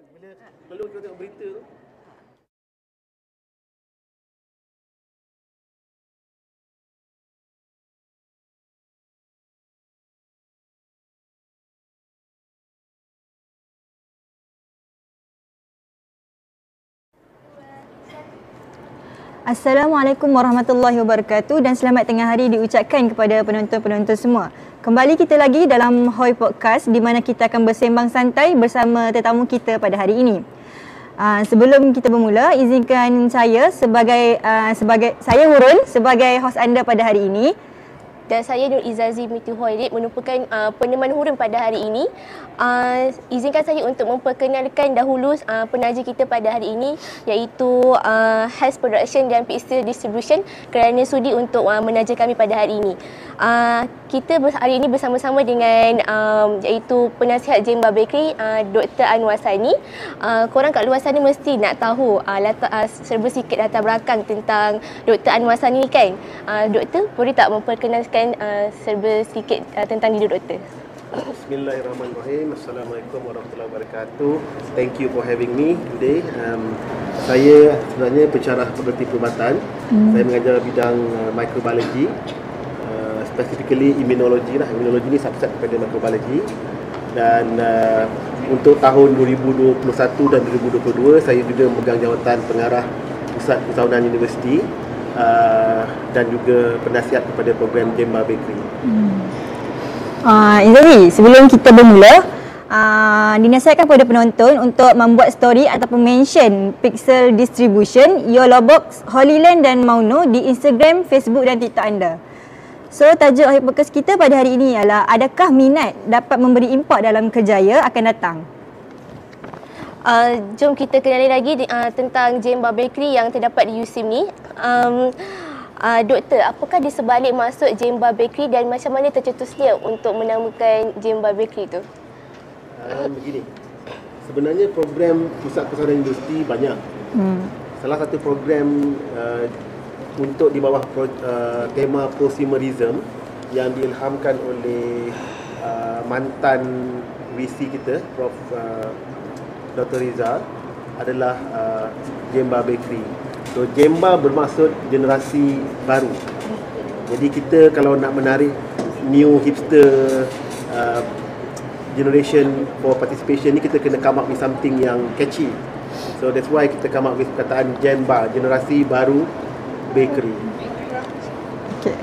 kan bila kita tengok berita tu Assalamualaikum warahmatullahi wabarakatuh dan selamat tengah hari diucapkan kepada penonton-penonton semua. Kembali kita lagi dalam Hoi Podcast di mana kita akan bersembang santai bersama tetamu kita pada hari ini. Uh, sebelum kita bermula, izinkan saya sebagai uh, sebagai saya Hurun sebagai hos anda pada hari ini dan saya Nur Izazi Miti Huaidit merupakan uh, peneman hurun pada hari ini. Uh, izinkan saya untuk memperkenalkan dahulu uh, penaja kita pada hari ini iaitu uh, Has Production dan Pixel Distribution kerana sudi untuk uh, menaja kami pada hari ini. Uh, kita hari ini bersama-sama dengan um, iaitu penasihat Jemba Bakery uh, Dr. Anwar Sani. Uh, korang kat luar sana mesti nak tahu uh, latar, uh, serba sikit latar belakang tentang Dr. Anwar Sani ni kan. Uh, doktor boleh tak memperkenalkan uh, serba sikit uh, tentang diri doktor? Bismillahirrahmanirrahim. Assalamualaikum warahmatullahi wabarakatuh. Thank you for having me today. Um, saya sebenarnya pencarah pengerti perubatan. Hmm. Saya mengajar bidang uh, microbiology specifically immunology lah. Immunology ni subset kepada microbiology. Dan uh, untuk tahun 2021 dan 2022 saya juga memegang jawatan pengarah Pusat Usahawanan Universiti uh, dan juga penasihat kepada program Gemba Bakery. Hmm. Uh, sebelum kita bermula, uh, dinasihatkan kepada penonton untuk membuat story ataupun mention Pixel Distribution, Yolo Box, Holyland dan Mauno di Instagram, Facebook dan TikTok anda. So tajuk akhir podcast kita pada hari ini ialah adakah minat dapat memberi impak dalam kerjaya akan datang? Uh, jom kita kenali lagi uh, tentang Jemba Bakery yang terdapat di USIM ni. Um, uh, doktor, apakah di sebalik masuk Jemba Bakery dan macam mana tercetusnya untuk menamakan Jemba Bakery tu? Uh, begini, sebenarnya program Pusat Persaudaraan Industri banyak. Hmm. Salah satu program uh, untuk di bawah pro, uh, tema prosumerism yang diilhamkan oleh uh, mantan VC kita Prof uh, Dr Rizal adalah uh, Jemba Bakery. So Jemba bermaksud generasi baru. Jadi kita kalau nak menarik new hipster uh, generation for participation ni kita kena come up with something yang catchy. So that's why kita come up with perkataan Jemba, generasi baru bakery. Okay.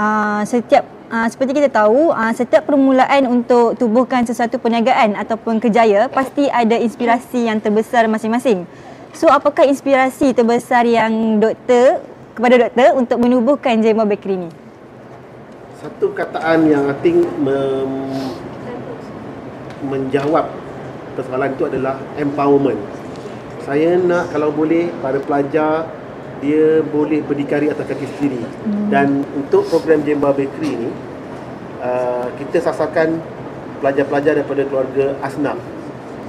Uh, setiap uh, seperti kita tahu, uh, setiap permulaan untuk tubuhkan sesuatu perniagaan ataupun kerjaya pasti ada inspirasi yang terbesar masing-masing. So apakah inspirasi terbesar yang doktor kepada doktor untuk menubuhkan Jemma Bakery ni? Satu kataan yang I think mem- menjawab persoalan itu adalah empowerment. Saya nak kalau boleh para pelajar dia boleh berdikari atas kaki sendiri. Hmm. dan untuk program Jemba Bakery ni uh, kita sasarkan pelajar-pelajar daripada keluarga asnaf.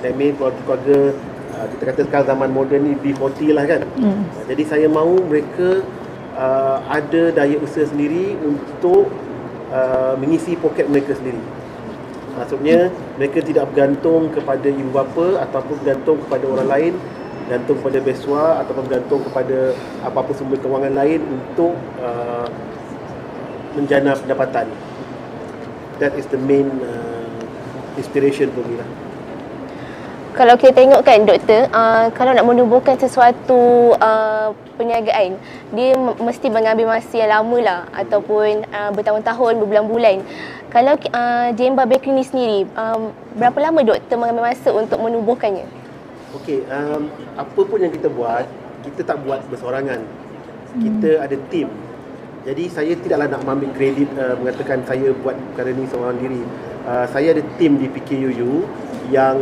That means keluarga-keluarga uh, kita kata sekarang zaman moden ni B40 lah kan? Hmm. uh, jadi saya mahu mereka uh, ada daya usaha sendiri untuk uh, mengisi poket mereka sendiri. Maksudnya mereka tidak bergantung kepada ibu bapa ataupun bergantung kepada orang lain bergantung kepada beswa ataupun bergantung kepada apa-apa sumber kewangan lain untuk uh, menjana pendapatan. That is the main uh, inspiration for me lah. Kalau kita tengok kan doktor, uh, kalau nak menubuhkan sesuatu uh, perniagaan, dia mesti mengambil masa yang lama lah ataupun uh, bertahun-tahun, berbulan-bulan. Kalau uh, Jemba Bakery ni sendiri, um, berapa lama doktor mengambil masa untuk menubuhkannya? Okey, um, apa pun yang kita buat, kita tak buat bersorangan. Kita hmm. ada tim. Jadi saya tidaklah nak ambil kredit uh, mengatakan saya buat perkara ni seorang diri. Uh, saya ada tim di PKUU yang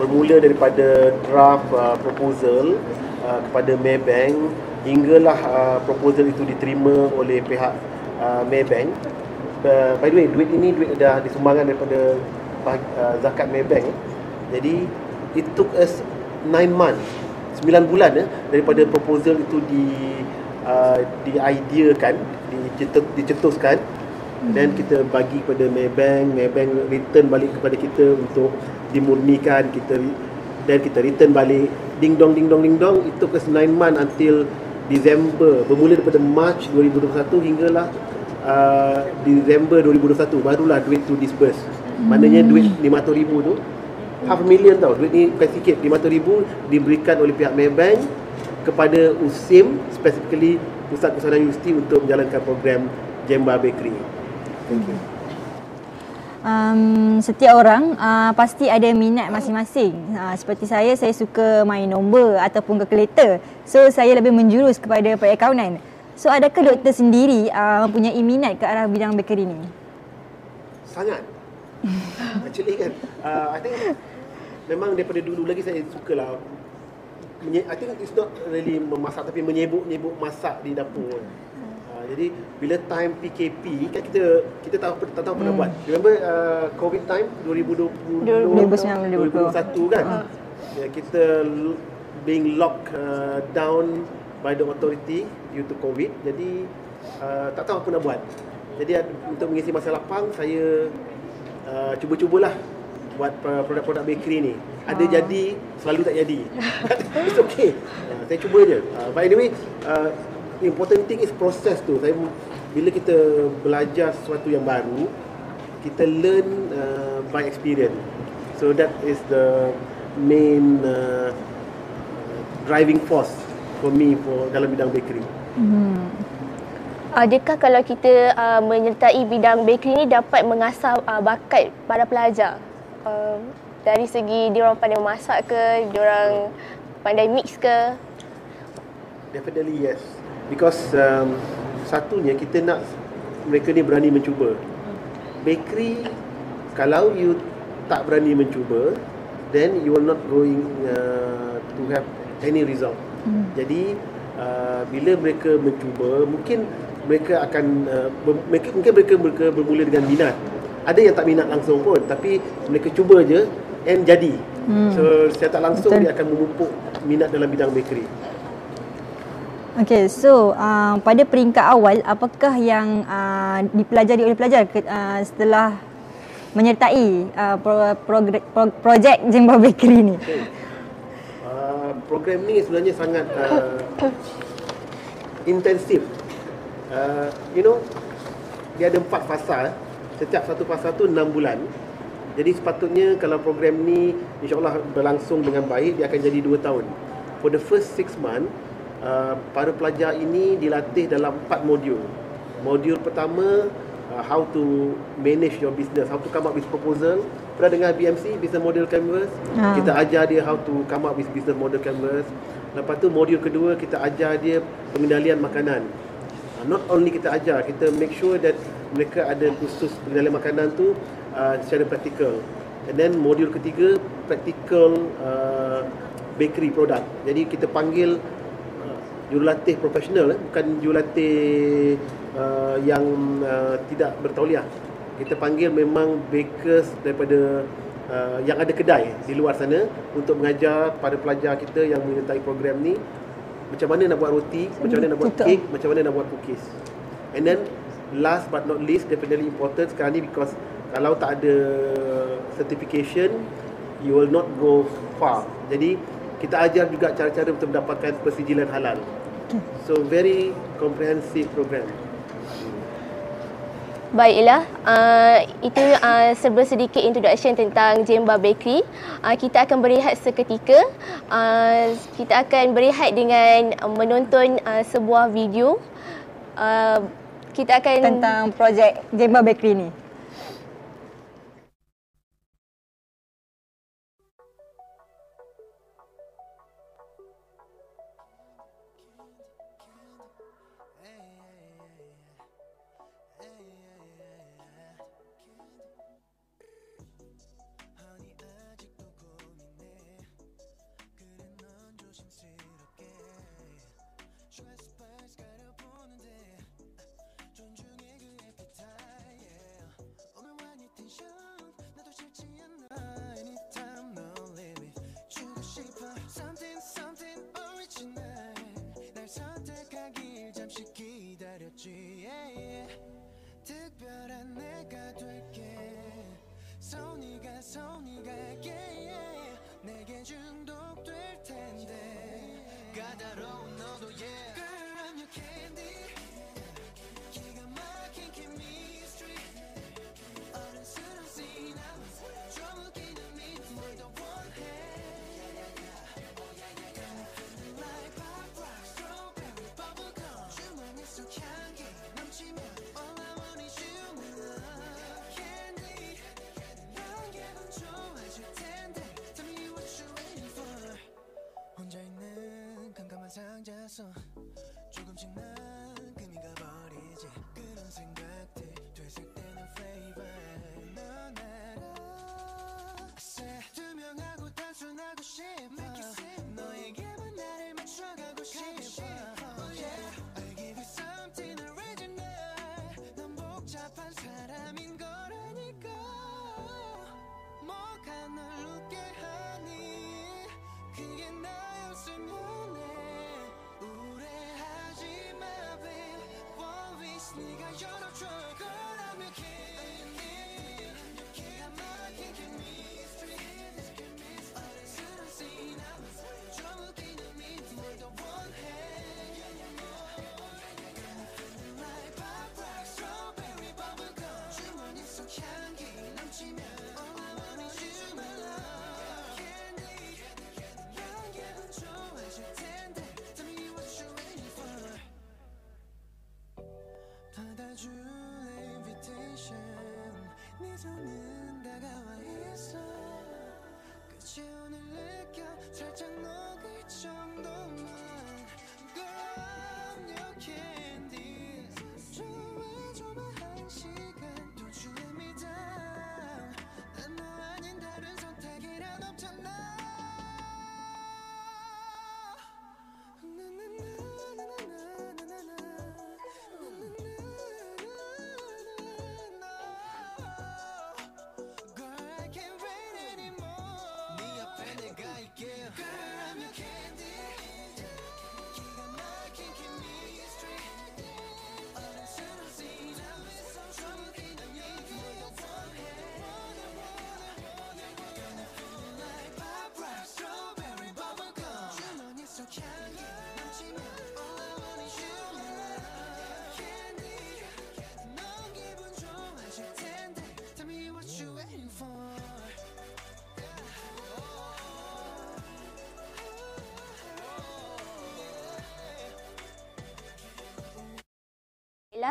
bermula daripada draft uh, proposal uh, kepada Maybank hinggalah uh, proposal itu diterima oleh pihak uh, Maybank. Uh, by the way, duit ini duit dah disumbangkan daripada uh, zakat Maybank. Jadi it took us 9 months 9 bulan eh, daripada proposal itu di uh, diideakan dicetus, dicetuskan. Dan hmm. kita bagi kepada Maybank Maybank return balik kepada kita untuk dimurnikan kita then kita return balik. Ding dong ding dong ding dong it took us 9 months until December bermula daripada March 2021 hinggalah uh, December 2021 barulah duit tu disburse. Maknanya duit 500 ribu tu half a million tau duit ni bukan sikit 500 ribu diberikan oleh pihak Maybank kepada USIM specifically Pusat Kesanan Universiti untuk menjalankan program Jemba Bakery thank you um, setiap orang uh, pasti ada minat masing-masing. Uh, seperti saya, saya suka main nombor ataupun kalkulator. So, saya lebih menjurus kepada perakaunan. So, adakah doktor sendiri uh, mempunyai minat ke arah bidang bakery ni? Sangat. Actually kan, uh, I think memang daripada dulu lagi saya suka lah. Menye- I think it's not really memasak tapi menyebuk-nyebuk masak di dapur. Uh, jadi bila time PKP kan kita kita tahu tak tahu pernah Hmm. buat. Remember uh, COVID time 2020 2019, 2021 kan? Ya, kita l- being locked uh, down by the authority due to COVID. Jadi uh, tak tahu apa nak buat. Jadi ad- untuk mengisi masa lapang saya uh, cuba-cubalah buat produk-produk bakery ni. Ada jadi, selalu tak jadi. It's okay. Uh, saya cuba je. Uh, but anyway, uh, the important thing is process tu. Saya bila kita belajar sesuatu yang baru, kita learn uh, by experience. So that is the main uh, driving force for me for dalam bidang bakery. Adakah kalau kita uh, menyertai bidang bakery ni dapat mengasah uh, bakat para pelajar? Uh, dari segi diorang pandai memasak ke, diorang pandai mix ke? Definitely yes. Because um, satunya kita nak mereka ni berani mencuba. Bakery kalau you tak berani mencuba, then you will not going uh, to have any result. Hmm. Jadi uh, bila mereka mencuba, mungkin mereka akan uh, ber- mereka mungkin mereka mereka bermula dengan minat. Ada yang tak minat langsung pun, tapi mereka cuba je and jadi. Hmm. So secara tak langsung Betul. dia akan memupuk minat dalam bidang bakery. Okay, so uh, pada peringkat awal, apakah yang uh, dipelajari oleh pelajar ke, uh, setelah menyertai uh, pro, progr- pro, projek Jemba Bakery ni? Uh, program ni sebenarnya sangat uh, intensif. Uh, you know, dia ada empat fasa. Setiap satu fasa tu enam bulan. Jadi sepatutnya kalau program ni insyaAllah berlangsung dengan baik, dia akan jadi dua tahun. For the first six months, uh, para pelajar ini dilatih dalam empat modul. Modul pertama, uh, how to manage your business, how to come up with proposal. Pernah dengar BMC, Business Model Canvas? Ah. Kita ajar dia how to come up with business model canvas. Lepas tu modul kedua kita ajar dia pengendalian makanan. Uh, Not only kita ajar, kita make sure that mereka ada khusus pengendalian makanan tu uh, secara praktikal. And then modul ketiga practical uh, bakery product. Jadi kita panggil uh, jurulatih profesional eh, bukan jurulatih uh, yang uh, tidak bertauliah. Kita panggil memang bakers daripada uh, yang ada kedai di luar sana untuk mengajar pada pelajar kita yang menyertai program ni macam mana nak buat roti, macam mana nak buat kek, macam mana nak buat cookies. And then last but not least definitely important sekarang ni because kalau tak ada certification you will not go far. Jadi kita ajar juga cara-cara untuk mendapatkan persijilan halal. So very comprehensive program. Baiklah, uh, itu uh, serba sedikit introduction tentang Jemba Bakery. Uh, kita akan berehat seketika. Uh, kita akan berehat dengan menonton uh, sebuah video. Uh, kita akan Tentang projek Jemba Bakery ni. 속 조금씩 난 금이 가버리지. 그런 생각들 되살때 on the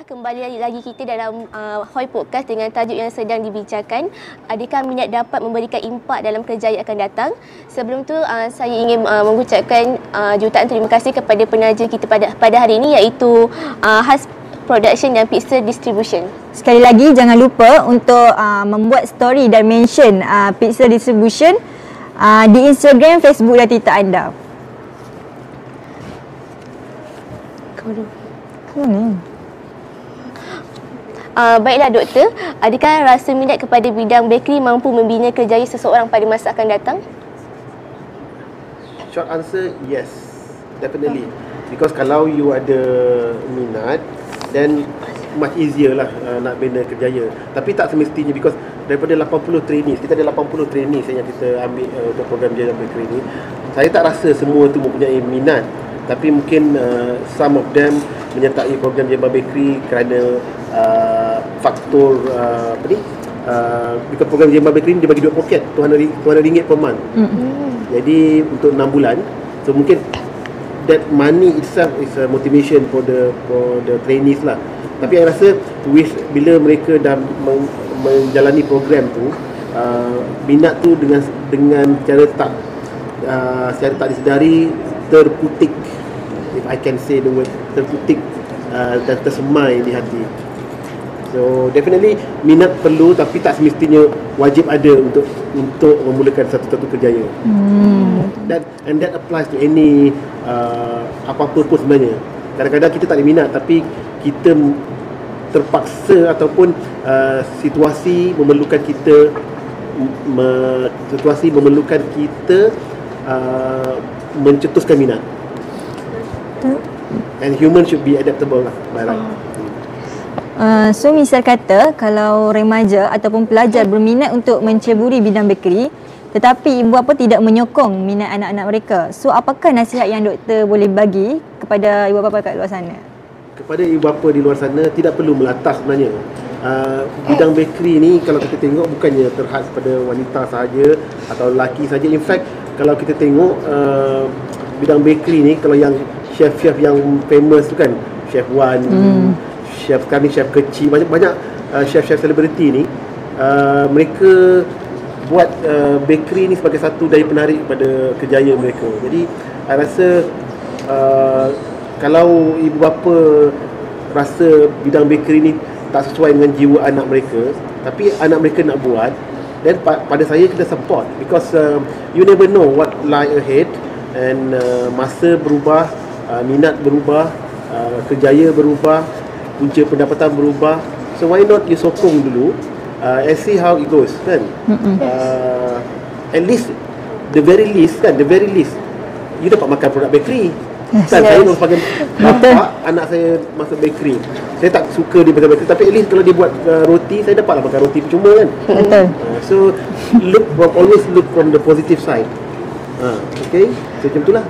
Baiklah, kembali lagi kita dalam uh, Hoi Podcast dengan tajuk yang sedang dibincangkan. Adakah minat dapat memberikan impak dalam kerja yang akan datang? Sebelum tu, uh, saya ingin uh, mengucapkan uh, jutaan terima kasih kepada penaja kita pada pada hari ini iaitu uh, Has Production dan Pixel Distribution. Sekali lagi jangan lupa untuk uh, membuat story dan mention uh, Pixel Distribution uh, di Instagram, Facebook dan Twitter anda. Kau dulu. Kau ni. Uh, baiklah doktor, adakah rasa minat kepada bidang bakery mampu membina kerjaya seseorang pada masa akan datang? Short answer yes, definitely. Because kalau you ada minat, then much easier lah uh, nak bina kerjaya. Tapi tak semestinya because daripada 80 trainees, kita ada 80 trainees yang kita ambil uh, untuk program Jaya Bakery ni. Saya tak rasa semua tu mempunyai minat. Tapi mungkin uh, some of them menyertai program Jaya Bakery kerana uh, faktor uh, apa ni? Uh, program Jaya Bakery ni dia bagi duit poket 200 ringgit per month. Jadi untuk 6 bulan So mungkin That money itself is a motivation for the for the trainees lah Tapi saya rasa with Bila mereka dah men, menjalani program tu uh, Minat tu dengan dengan cara tak uh, Secara tak disedari Terputik If I can say the word Terputik uh, Dan tersemai di hati So definitely minat perlu tapi tak semestinya wajib ada untuk untuk memulakan satu-satu kerjaya. Hmm. Dan and that applies to any uh, apa-apa pun sebenarnya. Kadang-kadang kita tak ada minat tapi kita terpaksa ataupun uh, situasi memerlukan kita me, situasi memerlukan kita uh, mencetuskan minat. And human should be adaptable lah by right. Uh, so misal kata kalau remaja ataupun pelajar berminat untuk menceburi bidang bakery, Tetapi ibu bapa tidak menyokong minat anak-anak mereka. So apakah nasihat yang doktor boleh bagi kepada ibu bapa kat luar sana? kepada ibu bapa di luar sana tidak perlu melatas sebenarnya. Uh, bidang bakery ni kalau kita tengok bukannya terhad pada wanita sahaja atau lelaki saja. In fact kalau kita tengok uh, bidang bakery ni kalau yang chef-chef yang famous tu kan, chef Wan, hmm. Chef ni chef kecil banyak banyak uh, chef-chef selebriti ni uh, mereka buat uh, bakery ni sebagai satu daya penarik pada kejayaan mereka. Jadi saya rasa uh, kalau ibu bapa rasa bidang bakery ni tak sesuai dengan jiwa anak mereka tapi anak mereka nak buat then pa- pada saya kita support because uh, you never know what lie ahead and uh, masa berubah uh, minat berubah uh, kerjaya berubah punca pendapatan berubah so why not you sokong dulu uh, and see how it goes kan uh, at least the very least kan the very least you dapat makan produk bakery Yes, kan, yes. saya sebagai bapa anak saya masuk bakery. Saya tak suka dia pasal bakery tapi at least kalau dia buat uh, roti saya dapatlah makan roti percuma kan. Betul. Uh, so look always look from the positive side. Uh, okay, so macam itulah.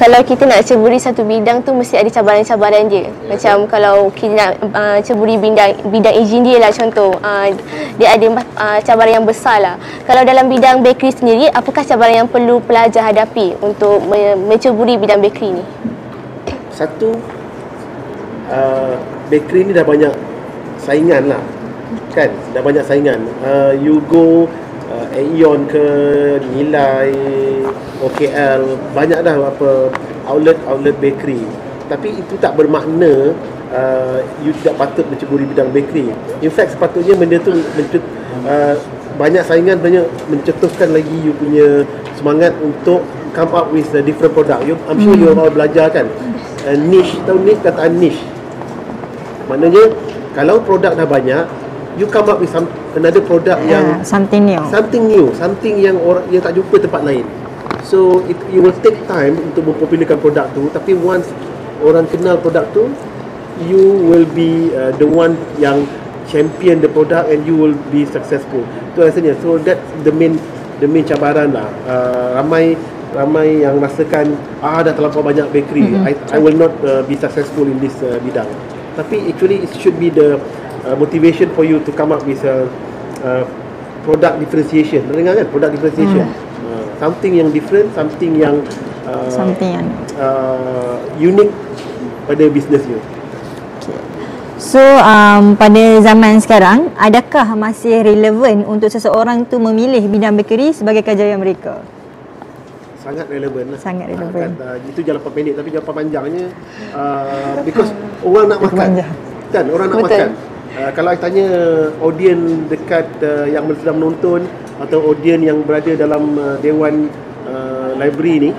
Kalau kita nak ceburi satu bidang tu mesti ada cabaran-cabaran dia. Macam kalau kita nak uh, ceburi bidang bidang engineer lah contoh, uh, dia ada uh, cabaran yang besar lah. Kalau dalam bidang bakery sendiri, apakah cabaran yang perlu pelajar hadapi untuk me- menceburi bidang bakery ni? Satu uh, bakery ni dah banyak saingan lah kan dah banyak saingan uh, you go uh, Aeon ke Nilai OKL banyak dah apa outlet outlet bakery. Tapi itu tak bermakna uh, you tidak patut menceburi bidang bakery. In fact sepatutnya benda tu mencet, uh, banyak saingan banyak mencetuskan lagi you punya semangat untuk come up with a different product. You, I'm sure you all belajar kan? Uh, niche tahu niche kataan niche? Maknanya kalau produk dah banyak you come up with some, another product yang Ah, something new. something new something yang orang yang tak jumpa tempat lain. So it, it will take time untuk mempopularkan produk tu tapi once orang kenal produk tu you will be uh, the one yang champion the product and you will be successful. Tu rasanya. So that the main the main cabaran lah. Uh, ramai ramai yang rasakan ah dah terlampau banyak bakery. Mm-hmm. I, I will not uh, be successful in this uh, bidang. Tapi actually it should be the uh, motivation for you to come up with a uh, product differentiation dengar kan product differentiation uh, something yang different something yang uh, Something yang uh, unique pada business you So um, pada zaman sekarang adakah masih relevan untuk seseorang tu memilih bidang bakery sebagai kejayaan mereka? sangat relevan lah. Sangat relevan. Kan, uh, itu jawapan pendek tapi jawapan panjangnya uh, because orang nak makan. panjang. Kan orang nak Betul. makan. Uh, kalau I tanya audien dekat uh, yang sedang menonton atau audien yang berada dalam uh, dewan uh, library ni,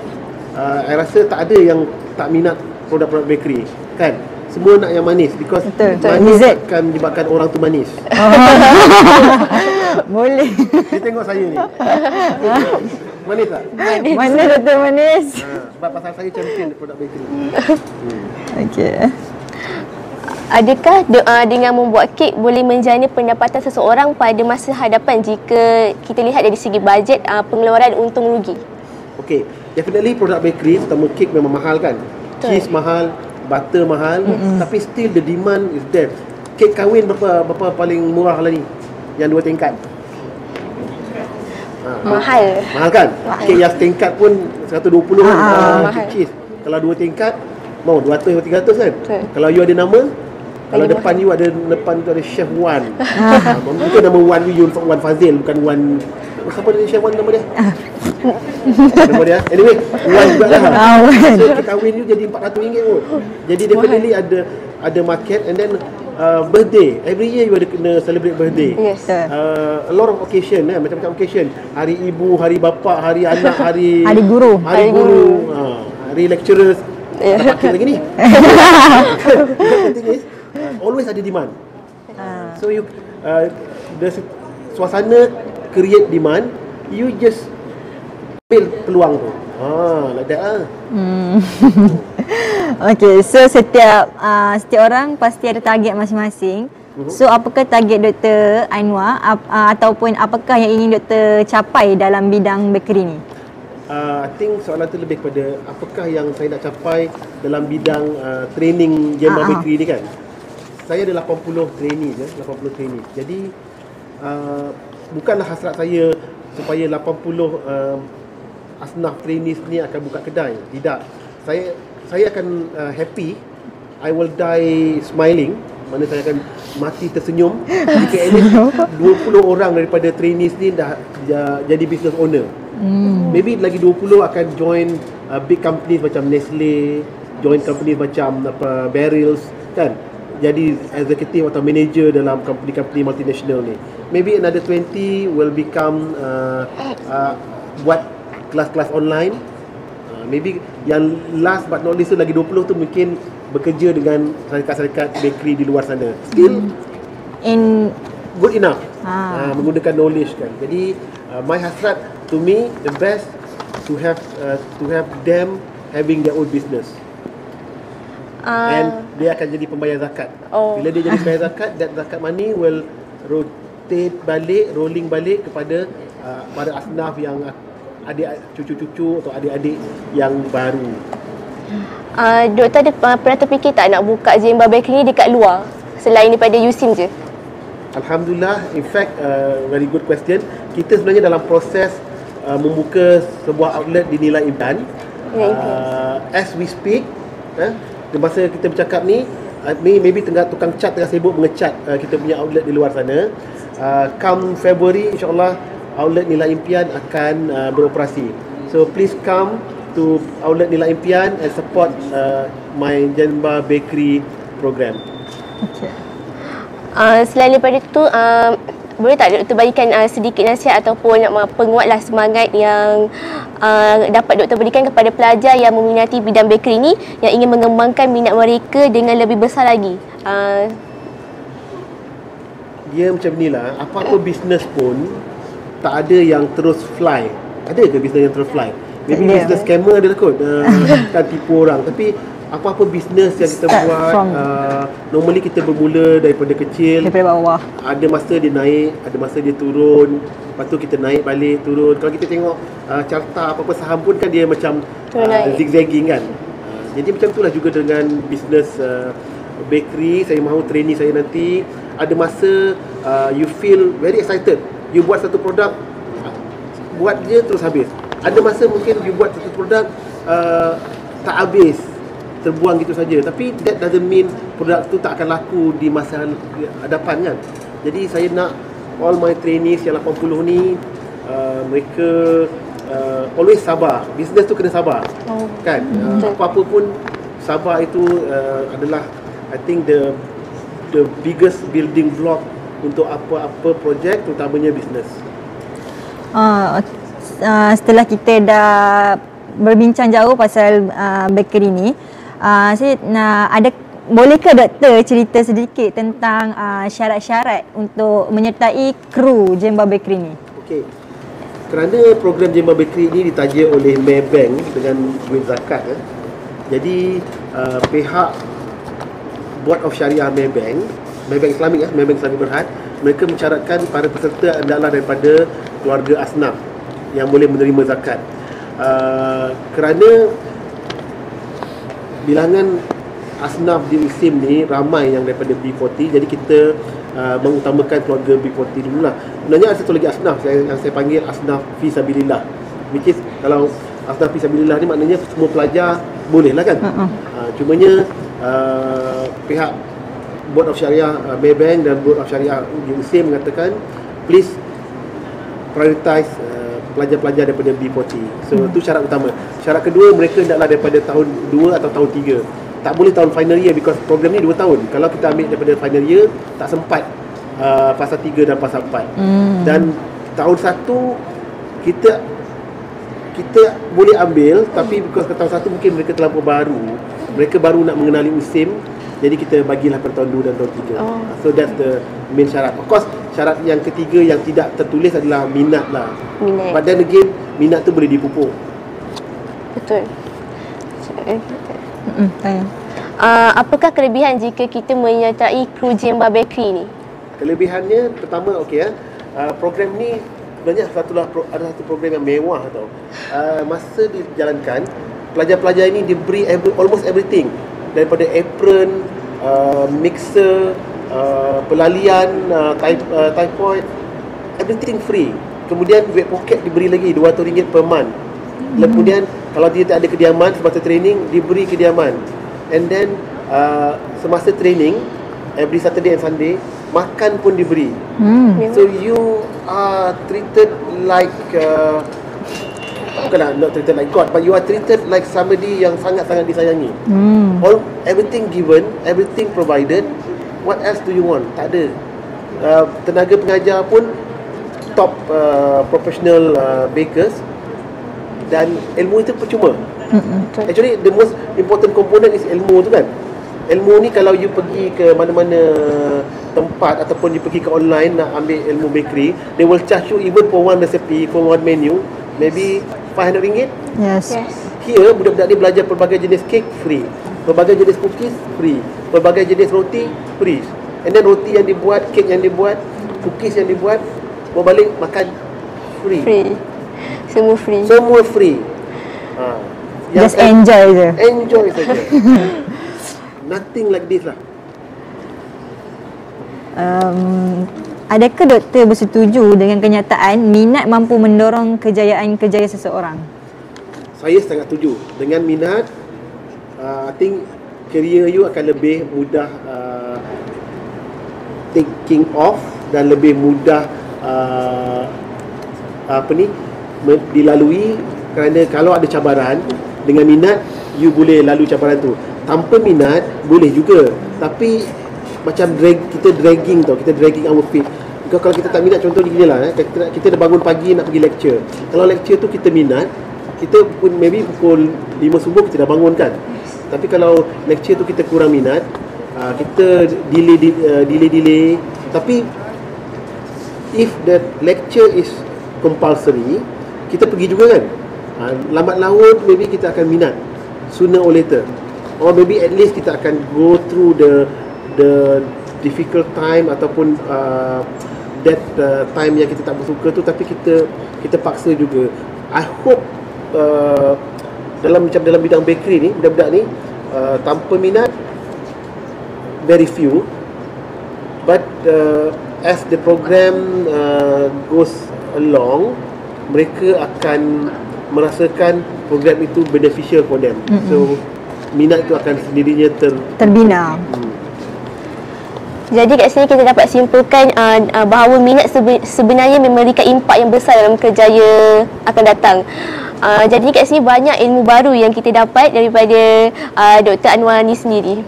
uh, I rasa tak ada yang tak minat produk-produk bakery. Kan? Semua nak yang manis because Betul, betul. manis Dessert. akan menyebabkan orang tu manis. Boleh. Dia tengok saya ni. manis tak? Mana doktor manis? Ha, sebab pasal saya champion produk bakery. Okey. Adakah de- uh, dengan membuat kek boleh menjana pendapatan seseorang pada masa hadapan jika kita lihat dari segi bajet uh, pengeluaran untung rugi? Okay, definitely produk bakery, terutama kek memang mahal kan. Betul. Cheese mahal, butter mahal, mm-hmm. tapi still the demand is there. Kek kahwin berapa berapa paling murah lah ni? Yang dua tingkat. Ha, Mahal. Mahal kan? Mahal. Kek yang setingkat pun 120 kan. Ah, mahal. cheese. Kalau dua tingkat mau 200 atau 300 kan? Betul. Kalau you ada nama kalau depan you ada depan tu ada Chef Wan. ha, mungkin nama Wan you Wan Fazil bukan Wan siapa dia Chef Wan nama dia? nama dia. Anyway, Wan juga lah. Ah, Wan. So kahwin you jadi RM400 pun. Jadi definitely ada ada market and then uh, birthday. Every year you ada kena celebrate birthday. Yes. Betul. Uh, a lot of occasion eh, macam-macam occasion. Hari ibu, hari bapa, hari anak, hari Hari guru. hari Hari guru, ha, hari lecturers. Yeah. Tak pakai lagi ni. the thing is, uh, always ada demand. Ah. So you uh, the su- suasana create demand, you just ambil peluang tu. Ha, like that ah. Okey, so setiap uh, setiap orang pasti ada target masing-masing. So apakah target Dr. Anwar ap, uh, ataupun apakah yang ingin Dr. capai dalam bidang bakery ni? Uh, I think soalan tu lebih kepada apakah yang saya nak capai dalam bidang uh, training Gemba Ah, ah. Bakery ni kan. Saya ada 80 trainee je, 80 trainee. Jadi uh, bukanlah hasrat saya supaya 80 uh, asnaf trainees ni akan buka kedai. Tidak. Saya saya akan uh, happy. I will die smiling. Mana saya akan mati tersenyum jika at least 20 orang daripada trainees ni dah, dah jadi business owner. Hmm. Maybe lagi 20 akan join uh, big companies macam Nestle, join companies macam apa Barrels kan. Jadi executive atau manager dalam company-company multinational ni. Maybe another 20 will become uh, uh, buat kelas-kelas online. Uh, maybe yang last but not least tu lagi 20 tu mungkin bekerja dengan syarikat-syarikat bakery di luar sana. Still In good enough Ah. uh, menggunakan knowledge kan jadi uh, my hasrat to me the best to have uh, to have them having their own business Uh, and dia akan jadi pembayar zakat Oh. bila dia jadi pembayar zakat that zakat money will rotate balik rolling balik kepada uh, para asnaf yang adik cucu-cucu atau adik-adik yang baru uh, doktor ada uh, pernah terfikir tak nak buka Zemba Bakery dekat luar selain daripada USIM je? Alhamdulillah, in fact, uh, very good question. Kita sebenarnya dalam proses uh, membuka sebuah outlet di Nilai Impian. Uh, as we speak, eh, masa kita bercakap ni, uh, maybe tengah tukang cat tengah sibuk mengecat uh, kita punya outlet di luar sana. Uh, come February, insyaAllah, outlet Nilai Impian akan uh, beroperasi. So please come to outlet Nilai Impian and support uh, my Jenba Bakery program. Uh, selain daripada itu, uh, boleh tak doktor berikan uh, sedikit nasihat ataupun nak uh, penguatlah semangat yang uh, dapat doktor berikan kepada pelajar yang meminati bidang bakery ni yang ingin mengembangkan minat mereka dengan lebih besar lagi. Uh, dia macam ni lah apa-apa bisnes pun tak ada yang terus fly ada ke bisnes yang terus fly maybe ada. bisnes scammer ada lah kot uh, kan tipu orang tapi apa-apa bisnes yang kita Start buat from- uh, normally kita bermula daripada kecil. Daripada bawah. ada masa dia naik ada masa dia turun. Lepas tu kita naik balik turun. Kalau kita tengok uh, carta apa-apa saham pun kan dia macam uh, zigzagging kan. Uh, jadi macam itulah juga dengan bisnes uh, bakery. Saya mahu trainee saya nanti. Ada masa uh, you feel very excited. You buat satu produk uh, buat je terus habis. Ada masa mungkin you buat satu produk uh, tak habis terbuang gitu saja. Tapi that doesn't mean produk tu tak akan laku di masa hadapan kan? Jadi saya nak all my trainees yang 80 ni uh, mereka uh, always sabar. Business tu kena sabar Oh. kan? Uh, apa-apa pun sabar itu uh, adalah I think the the biggest building block untuk apa-apa projek terutamanya business. Uh, uh, setelah kita dah berbincang jauh pasal uh, bakery ni, uh, saya nak ada bolehkah doktor cerita sedikit tentang uh, syarat-syarat untuk menyertai kru Jemba Bakery ni? Okey. Kerana program Jemba Bakery ini ditaja oleh Maybank dengan duit zakat eh. Jadi uh, pihak Board of Syariah Maybank, Maybank Islamik ya, Maybank Islamik Berhad, mereka mencaratkan para peserta adalah daripada keluarga asnaf yang boleh menerima zakat. Uh, kerana bilangan asnaf di USIM ni ramai yang daripada B40 jadi kita uh, mengutamakan keluarga B40 dulu lah sebenarnya ada satu lagi asnaf saya, yang saya panggil asnaf Fisabilillah which is kalau asnaf Fisabilillah ni maknanya semua pelajar boleh lah kan? Uh-uh. uh, cumanya uh, pihak Board of Syariah uh, Maybank dan Board of Syariah di USIM mengatakan please prioritize uh, pelajar-pelajar daripada B40. So hmm. itu syarat utama. Syarat kedua mereka hendaklah daripada tahun 2 atau tahun 3. Tak boleh tahun final year because program ni 2 tahun. Kalau kita ambil daripada final year tak sempat uh, fasa 3 dan fasa 4. Hmm. Dan tahun 1 kita kita boleh ambil tapi because ke tahun 1 mungkin mereka terlalu baru. Mereka baru nak mengenali USIM jadi kita bagilah pada tahun 2 dan tahun 3. Oh. So that's the main syarat. Of course syarat yang ketiga yang tidak tertulis adalah minat lah. minat. But then again, minat tu boleh dipupuk. Betul. Mm-mm, tanya. uh, apakah kelebihan jika kita menyertai kru Jemba Bakery ni? Kelebihannya pertama okey ya. Uh, program ni sebenarnya satulah pro, ada satu program yang mewah tau. Uh, masa dijalankan pelajar-pelajar ini diberi every, almost everything daripada apron, uh, mixer, uh, pelalian, uh, type, uh, typhoid, everything free. Kemudian weight pocket diberi lagi RM200 per month. Kemudian kalau dia tak ada kediaman semasa training diberi kediaman. And then uh, semasa training every Saturday and Sunday makan pun diberi. Hmm. So you are treated like uh, bukanlah not treated like God, but you are treated like somebody yang sangat-sangat disayangi. Hmm. All everything given, everything provided. What else do you want? Tak ada. Uh, tenaga pengajar pun top uh, professional uh, bakers dan ilmu itu percuma. Actually the most important component is ilmu tu kan. Ilmu ni kalau you pergi ke mana-mana tempat ataupun you pergi ke online nak ambil ilmu bakery, they will charge you even for one recipe, for one menu, maybe 500 ringgit. Yes. Yes. Here budak-budak ni belajar pelbagai jenis kek free, pelbagai jenis cookies free, pelbagai jenis roti free. And then roti yang dibuat, kek yang dibuat, cookies yang dibuat, bawa balik makan free. Free. Semua free. Semua free. Ha. Just kan- enjoy je. Enjoy saja. Nothing like this lah. Um, adakah doktor bersetuju dengan kenyataan minat mampu mendorong kejayaan kerjaya seseorang? Saya sangat setuju dengan minat. Uh, I think career you akan lebih mudah uh, taking off dan lebih mudah uh, apa ni dilalui kerana kalau ada cabaran dengan minat you boleh lalu cabaran tu tanpa minat boleh juga tapi macam drag kita dragging tau kita dragging our feet Kalau- kita tak minat contohnya gini lah eh, kita, kita dah bangun pagi nak pergi lecture. Kalau lecture tu kita minat kita pun maybe pukul 5 subuh kita dah bangun kan. Tapi kalau lecture tu kita kurang minat uh, kita delay di- uh, delay delay. Tapi if the lecture is compulsory kita pergi juga kan. Uh, lambat laun maybe kita akan minat sooner or later. Or maybe at least kita akan go through the the difficult time ataupun uh, that uh, time yang kita tak bersuka tu tapi kita kita paksa juga I hope uh, dalam macam dalam bidang bakery ni budak-budak ni uh, tanpa minat very few but uh, as the program uh, goes along mereka akan merasakan program itu beneficial for them mm-hmm. so minat itu akan sendirinya ter Terbina. Jadi kat sini kita dapat simpulkan uh, uh, bahawa minat sebe- sebenarnya memberikan impak yang besar dalam kerjaya akan datang. Uh, jadi kat sini banyak ilmu baru yang kita dapat daripada uh, Dr. Anwar ni sendiri.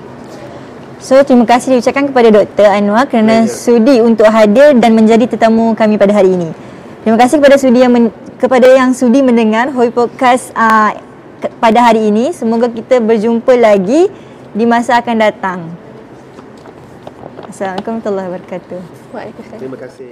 So terima kasih diucapkan kepada Dr. Anwar kerana Ya, ya. sudi untuk hadir dan menjadi tetamu kami pada hari ini. Terima kasih kepada sudi yang men- kepada yang sudi mendengar Hoi Podcast uh, pada hari ini. Semoga kita berjumpa lagi di masa akan datang. Assalamualaikum warahmatullahi wabarakatuh. Waalaikumsalam. terima kasih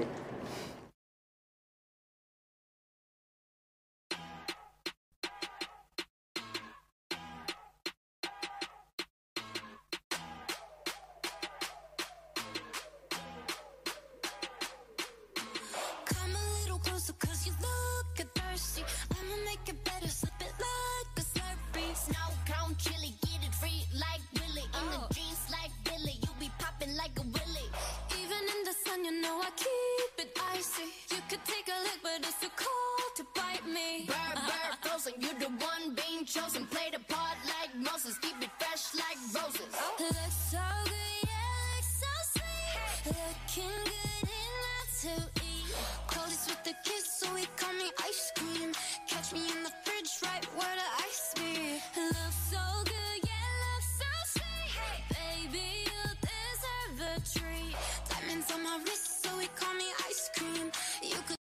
like roses.